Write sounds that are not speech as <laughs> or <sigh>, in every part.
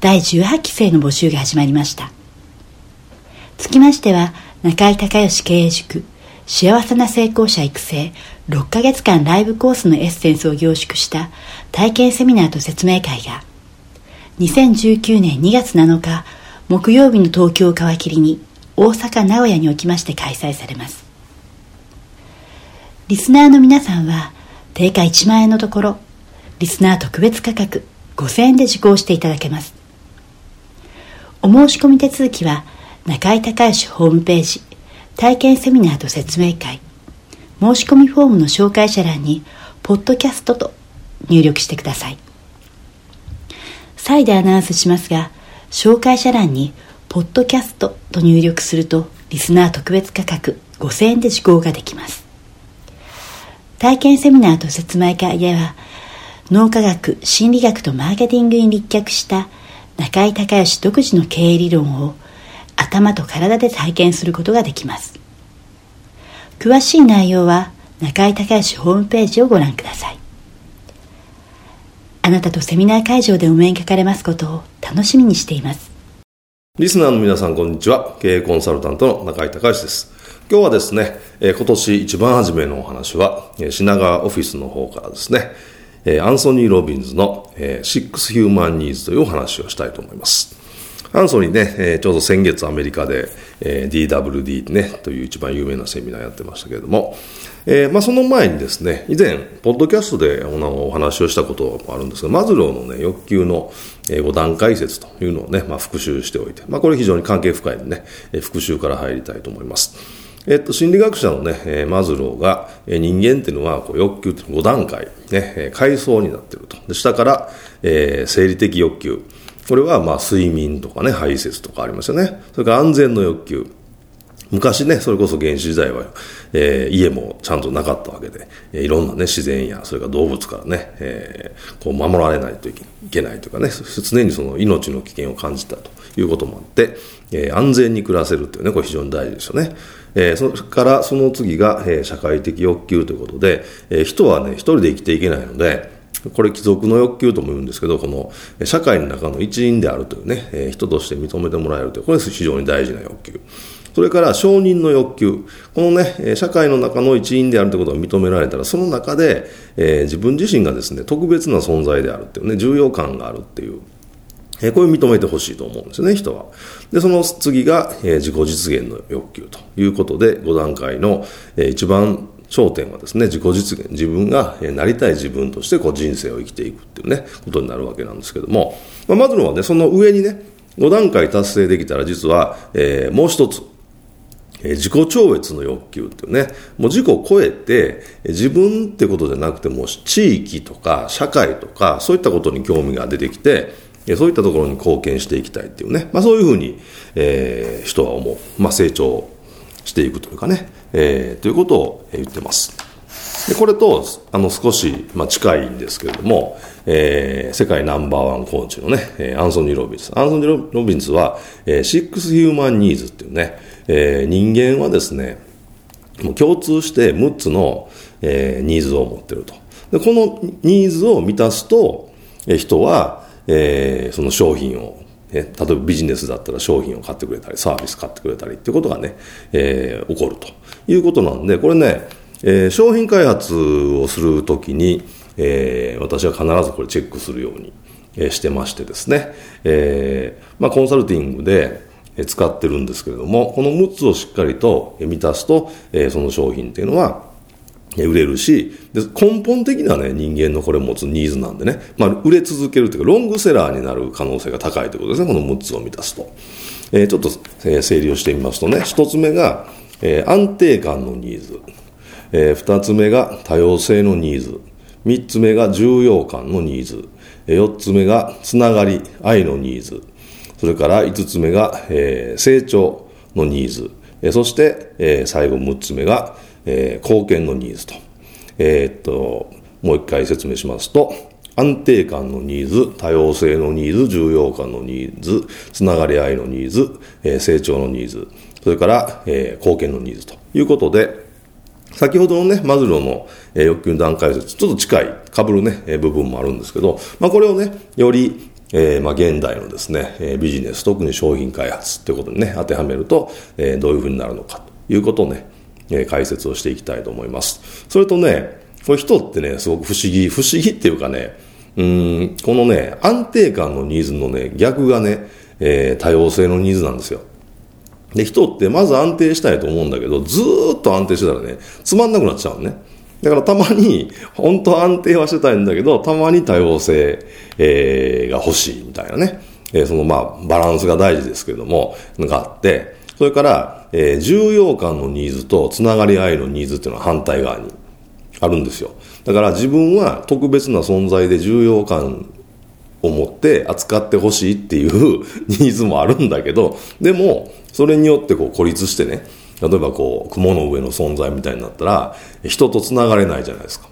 第18期生の募集が始まりました。つきましては中井隆義経営塾幸せな成功者育成6ヶ月間ライブコースのエッセンスを凝縮した体験セミナーと説明会が2019年2月7日木曜日の東京を皮切りに大阪名古屋におきまして開催されます。リスナーの皆さんは定価1万円のところリスナー特別価格5000円で受講していただけます。お申し込み手続きは中井隆義ホームページ体験セミナーと説明会申し込みフォームの紹介者欄にポッドキャストと入力してください。再でアナウンスしますが紹介者欄にポッドキャストと入力するとリスナー特別価格5000円で受講ができます。体験セミナーと説明会では脳科学心理学とマーケティングに立脚した中井隆義独自の経営理論を頭と体で体験することができます。詳しい内容は中井隆義ホームページをご覧ください。あなたとセミナー会場でお目にかかれますことを楽しみにしています。リスナーの皆さんこんにちは。経営コンサルタントの中井隆義です。今日はですね今年一番初めのお話は品川オフィスの方からですね。えアンソニー・ロビンズのえ、シックス・ヒューマン・ニーズというお話をしたいと思います。アンソニーね、えちょうど先月アメリカでえ DWD ね、という一番有名なセミナーやってましたけれども、えー、まあその前にですね、以前、ポッドキャストでお話をしたこともあるんですが、マズローのね、欲求の5段階説というのをね、まあ復習しておいて、まあこれ非常に関係深いんでね、復習から入りたいと思います。えっと、心理学者のね、えマズローが、え人間っていうのはこう欲求って5段階、ね、え階層になってると。で下から、えー、生理的欲求。これはまあ睡眠とかね、排泄とかありますよね。それから安全の欲求。昔ね、それこそ原始時代は、えー、家もちゃんとなかったわけで、え、いろんなね、自然や、それから動物からね、えー、こう守られないといけないというかね、常にその命の危険を感じたということもあって、えー、安全に暮らせるっていうね、これ非常に大事ですよね。えー、それからその次が、えー、社会的欲求ということで、えー、人はね、一人で生きていけないので、これ貴族の欲求とも言うんですけど、この社会の中の一員であるというね、えー、人として認めてもらえるという、これ非常に大事な欲求。それから承認の欲求。このね、社会の中の一員であるということが認められたら、その中で、えー、自分自身がですね、特別な存在であるっていうね、重要感があるっていう、えー、これ認めてほしいと思うんですよね、人は。で、その次が、え、自己実現の欲求ということで、5段階の、えー、一番焦点はですね、自己実現、自分がなりたい自分としてこう人生を生きていくっていうね、ことになるわけなんですけども、まあ、まずのはね、その上にね、5段階達成できたら実は、えー、もう一つ、え自己超越の欲求っていうね、もう自己を超えて、自分ってことじゃなくても、地域とか社会とか、そういったことに興味が出てきて、そういったところに貢献していきたいっていうね、まあそういうふうに、えー、人は思う。まあ成長していくというかね、えー、ということを言ってます。でこれとあの少し、まあ、近いんですけれども、えー、世界ナンバーワンコーチのね、アンソニー・ロビンス。アンソニー・ロビンスは、え、シックス・ヒューマン・ニーズっていうね、えー、人間はですね、もう共通して6つの、えー、ニーズを持ってると。で、このニーズを満たすと、えー、人は、えー、その商品を例えばビジネスだったら商品を買ってくれたり、サービス買ってくれたりっていうことがね、えー、起こるということなんで、これね、えー、商品開発をするときに、えー、私は必ずこれチェックするように、え、してましてですね、えーまあ、コンサルティングで、使ってるんですけれども、この6つをしっかりと満たすとえ、その商品っていうのは売れるし、で根本的なね、人間のこれ持つニーズなんでね、まあ、売れ続けるというか、ロングセラーになる可能性が高いということですね、この6つを満たすと。えー、ちょっと、えー、整理をしてみますとね、1つ目が、えー、安定感のニーズ。えー、2つ目が多様性のニーズ。3つ目が重要感のニーズ。え4つ目がつながり、愛のニーズ。それから5つ目が、えー、成長のニーズ。えそして、えー、最後6つ目が、えー、貢献のニーズと。えー、っと、もう一回説明しますと、安定感のニーズ、多様性のニーズ、重要感のニーズ、つながり合いのニーズ、えー、成長のニーズ、それから、えー、貢献のニーズということで、先ほどのね、マズローの、えー、欲求段階説、ちょっと近い、被るね、えー、部分もあるんですけど、まあこれをね、より、えー、まあ現代のですね、えー、ビジネス、特に商品開発っていうことにね、当てはめると、えー、どういうふうになるのかということをね、え、解説をしていきたいと思います。それとね、これ人ってね、すごく不思議、不思議っていうかね、うん、このね、安定感のニーズのね、逆がね、えー、多様性のニーズなんですよ。で、人ってまず安定したいと思うんだけど、ずっと安定してたらね、つまんなくなっちゃうのね。だからたまに、本当安定はしてたいんだけど、たまに多様性、えー、が欲しいみたいなね。えー、そのまあ、バランスが大事ですけども、があって、それから、えー、重要感のニーズとつながり合いのニーズっていうのは反対側にあるんですよ。だから自分は特別な存在で重要感を持って扱ってほしいっていう <laughs> ニーズもあるんだけど、でも、それによってこう孤立してね、例えばこう、雲の上の存在みたいになったら、人と繋がれないじゃないですか。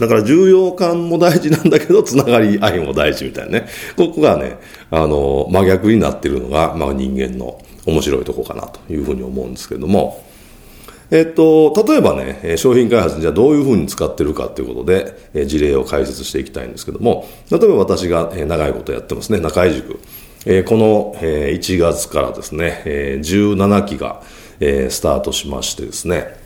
だから重要感も大事なんだけど、つながり愛も大事みたいなね。ここがね、あの、真逆になってるのが、まあ人間の面白いとこかなというふうに思うんですけども、えっと、例えばね、商品開発にじゃあどういうふうに使ってるかということで、事例を解説していきたいんですけども、例えば私が長いことやってますね、中井塾。この、1月からですね、17期が、スタートしましてですね、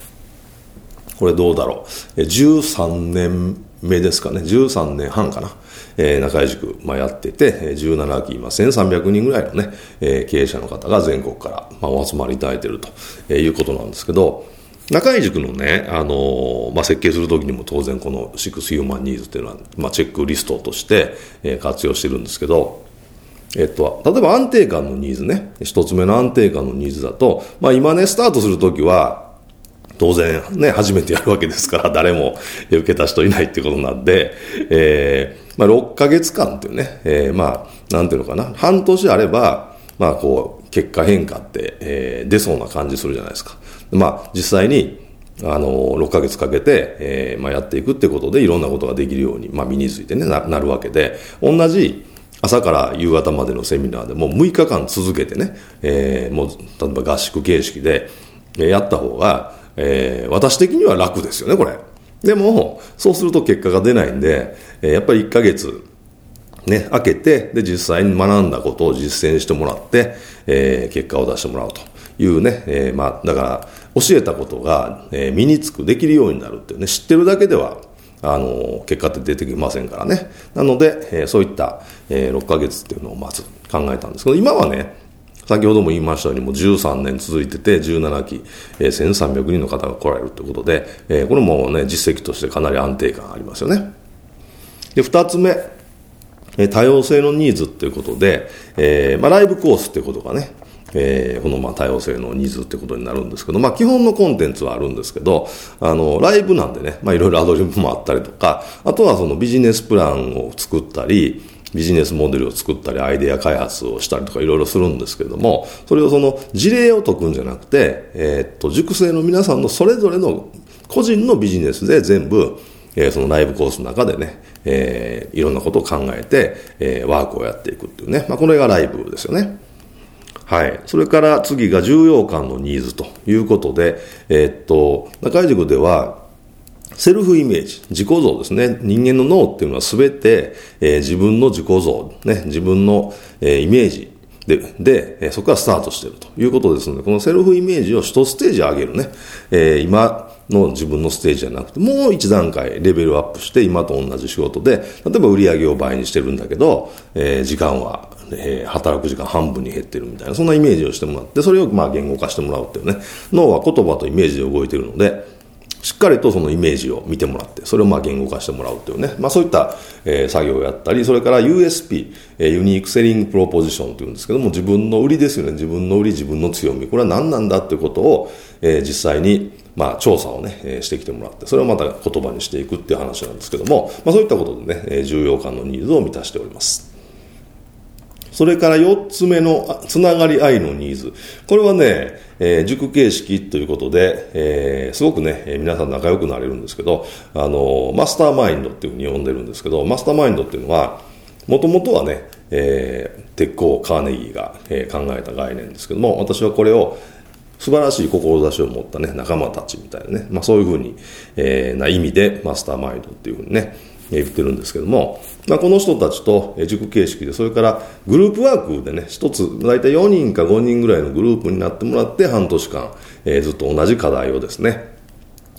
これどうだろう、13年目ですかね、13年半かな、えー、中井塾、まあ、やってて、17期、今1300人ぐらいのね、えー、経営者の方が全国から、まあ、お集まりいただいてるということなんですけど、中井塾のね、あの、まあ、設計するときにも当然この6ヒューマンニーズっていうのは、まあ、チェックリストとして、えー、活用してるんですけど、えっと、例えば安定感のニーズね、一つ目の安定感のニーズだと、まあ今ね、スタートするときは、当然ね、初めてやるわけですから、誰も受けた人いないってことなんで、えー、まあ6ヶ月間っていうね、えー、まあ、なんていうのかな、半年あれば、まあこう、結果変化って、えー、出そうな感じするじゃないですか。まあ実際に、あの、6ヶ月かけて、えー、まあやっていくってことでいろんなことができるように、まあ身についてね、ななるわけで、同じ、朝から夕方までのセミナーでもう6日間続けてね、えー、もう例えば合宿形式でやった方が、えー、私的には楽ですよね、これ。でも、そうすると結果が出ないんで、えー、やっぱり1ヶ月、ね、開けて、で、実際に学んだことを実践してもらって、えー、結果を出してもらうというね、えー、まあ、だから、教えたことが、えー、身につく、できるようになるっていうね、知ってるだけでは、あの、結果って出てきませんからね。なので、えー、そういった、えー、6ヶ月っていうのをまず考えたんですけど、今はね、先ほども言いましたように、もう13年続いてて、17期、えー、1300人の方が来られるということで、えー、これもね、実績としてかなり安定感ありますよね。で、二つ目、えー、多様性のニーズっていうことで、えー、まあ、ライブコースっていうことがね、えー、このまあ多様性のニーズってことになるんですけど、まあ基本のコンテンツはあるんですけど、あの、ライブなんでね、まあいろいろアドリブもあったりとか、あとはそのビジネスプランを作ったり、ビジネスモデルを作ったり、アイデア開発をしたりとかいろいろするんですけれども、それをその事例を解くんじゃなくて、えー、っと、熟成の皆さんのそれぞれの個人のビジネスで全部、えー、そのライブコースの中でね、えー、いろんなことを考えて、えー、ワークをやっていくっていうね。まあ、これがライブですよね。はい。それから次が重要感のニーズということで、えー、っと、中井塾では、セルフイメージ、自己像ですね。人間の脳っていうのはすべて、えー、自分の自己像、ね、自分の、えー、イメージで、で、え、そこからスタートしているということですので、このセルフイメージを一ステージ上げるね。えー、今の自分のステージじゃなくて、もう一段階レベルアップして、今と同じ仕事で、例えば売り上げを倍にしてるんだけど、えー、時間は、えー、働く時間半分に減ってるみたいな、そんなイメージをしてもらって、それをまあ言語化してもらうっていうね、脳は言葉とイメージで動いてるので、しっかりとそのイメージを見てもらって、それをまあ言語化してもらうというね、まあそういった、えー、作業をやったり、それから USP、えー、ユニークセリングプロポジションというんですけども、自分の売りですよね、自分の売り、自分の強み、これは何なんだっていうことを、えー、実際に、まあ、調査をね、えー、してきてもらって、それをまた言葉にしていくっていう話なんですけども、まあそういったことでね、え、重要感のニーズを満たしております。それから4つ目のつながり合いのニーズ。これはね、えー、塾形式ということで、えー、すごくね、え皆さん仲良くなれるんですけど、あの、マスターマインドっていうふうに呼んでるんですけど、マスターマインドっていうのは、もともとはね、えー、鉄鋼カーネギーが、えー、考えた概念ですけども、私はこれを素晴らしい志を持ったね、仲間たちみたいなね、まあそういうふうに、えー、な意味でマスターマインドっていうふうにね、言ってるんですけども、まあ、この人たちと塾形式で、それからグループワークでね、一つ、大体4人か5人ぐらいのグループになってもらって、半年間、えー、ずっと同じ課題をですね、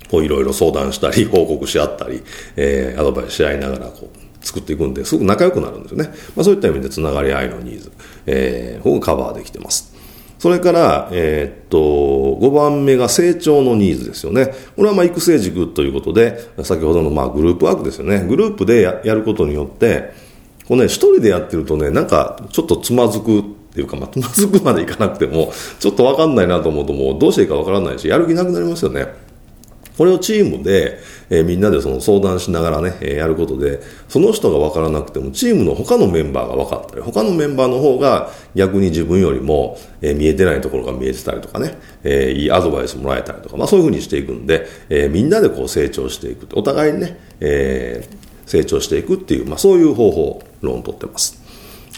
こういろいろ相談したり、<laughs> 報告し合ったり、えー、アドバイスし合いながら、こう、作っていくんで、すごく仲良くなるんですよね。まあ、そういった意味でつながり合いのニーズ、えー、ここカバーできてます。それから、えー、っと、5番目が成長のニーズですよね。これはまあ育成軸ということで、先ほどのまあグループワークですよね。グループでやることによって、こうね、一人でやってるとね、なんかちょっとつまずくっていうか、まあ、つまずくまでいかなくても、ちょっとわかんないなと思うともうどうしていいかわからないし、やる気なくなりますよね。これをチームで、えー、みんなでその相談しながらね、えー、やることで、その人が分からなくても、チームの他のメンバーが分かったり、他のメンバーの方が逆に自分よりも、えー、見えてないところが見えてたりとかね、えいいアドバイスもらえたりとか、まあそういうふうにしていくんで、えみんなでこう成長していく。お互いにね、え成長していくっていう、まあそういう方法論をとってます。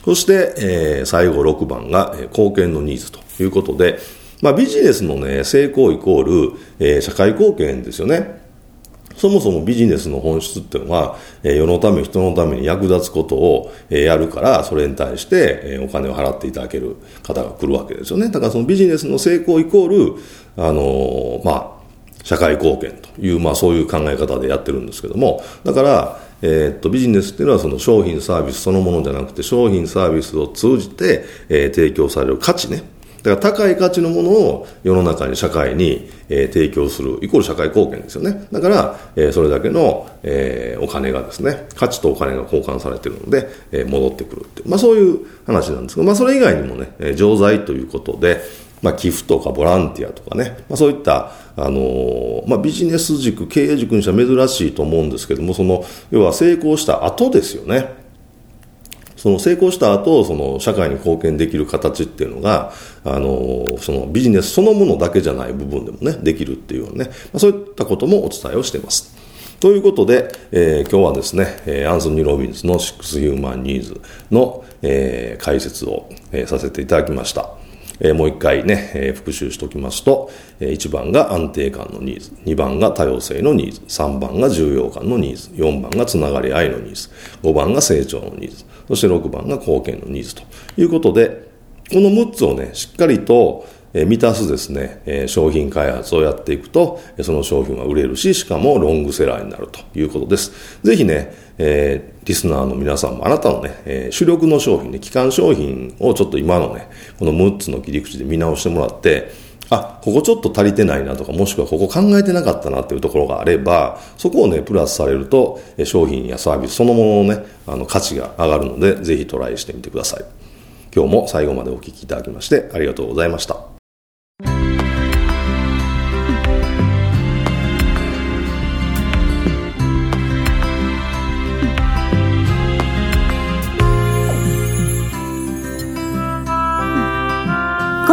そして、え最後6番が、え貢献のニーズということで、まあ、ビジネスのね、成功イコール、えー、社会貢献ですよね。そもそもビジネスの本質っていうのは、えー、世のため、人のために役立つことを、えー、やるから、それに対して、えー、お金を払っていただける方が来るわけですよね。だからそのビジネスの成功イコール、あの、まあ、社会貢献という、まあそういう考え方でやってるんですけども、だから、えー、っと、ビジネスっていうのはその商品サービスそのものじゃなくて、商品サービスを通じて、えー、提供される価値ね。だから高い価値のものを世の中に、社会に、えー、提供する、イコール社会貢献ですよね。だから、えー、それだけの、えー、お金がですね、価値とお金が交換されてるので、えー、戻ってくるっていう、まあそういう話なんですが、まあそれ以外にもね、えー、錠剤ということで、まあ寄付とかボランティアとかね、まあそういった、あのー、まあビジネス軸、経営軸にしては珍しいと思うんですけども、その、要は成功した後ですよね。その成功した後、その社会に貢献できる形っていうのが、あの、そのビジネスそのものだけじゃない部分でもね、できるっていうね、まあ、そういったこともお伝えをしています。ということで、えー、今日はですね、え、アンソニー・ロビンズのシックス・ヒューマン・ニーズの、えー、解説を、えー、させていただきました。えー、もう一回ね、えー、復習しておきますと、えー、1番が安定感のニーズ、2番が多様性のニーズ、3番が重要感のニーズ、4番がつながり合いのニーズ、5番が成長のニーズ、そして6番が貢献のニーズということで、この6つをね、しっかりと満たすですね、商品開発をやっていくと、その商品は売れるし、しかもロングセラーになるということです。ぜひね、えー、リスナーの皆さんもあなたのね、え、主力の商品ね、基幹商品をちょっと今のね、この6つの切り口で見直してもらって、あ、ここちょっと足りてないなとか、もしくはここ考えてなかったなっていうところがあれば、そこをね、プラスされると、商品やサービスそのもののね、あの価値が上がるので、ぜひトライしてみてください。今日も最後までお聞きいただきましてありがとうございました。